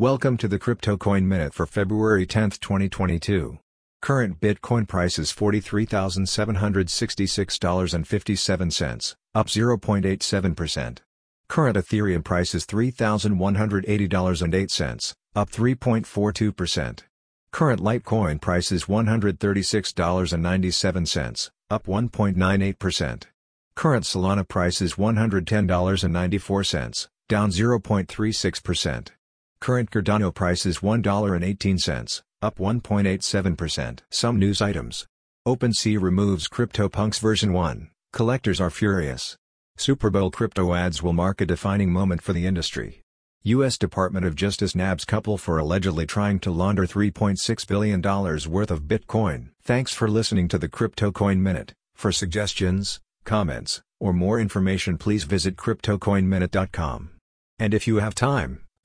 Welcome to the Crypto Coin Minute for February 10, 2022. Current Bitcoin price is $43,766.57, up 0.87%. Current Ethereum price is $3,180.08, up 3.42%. Current Litecoin price is $136.97, up 1.98%. Current Solana price is $110.94, down 0.36%. Current Cardano price is $1.18, up 1.87%. Some news items. OpenSea removes CryptoPunks version 1, collectors are furious. Super Bowl crypto ads will mark a defining moment for the industry. U.S. Department of Justice nabs couple for allegedly trying to launder $3.6 billion worth of Bitcoin. Thanks for listening to the Crypto Coin Minute. For suggestions, comments, or more information please visit CryptoCoinMinute.com. And if you have time,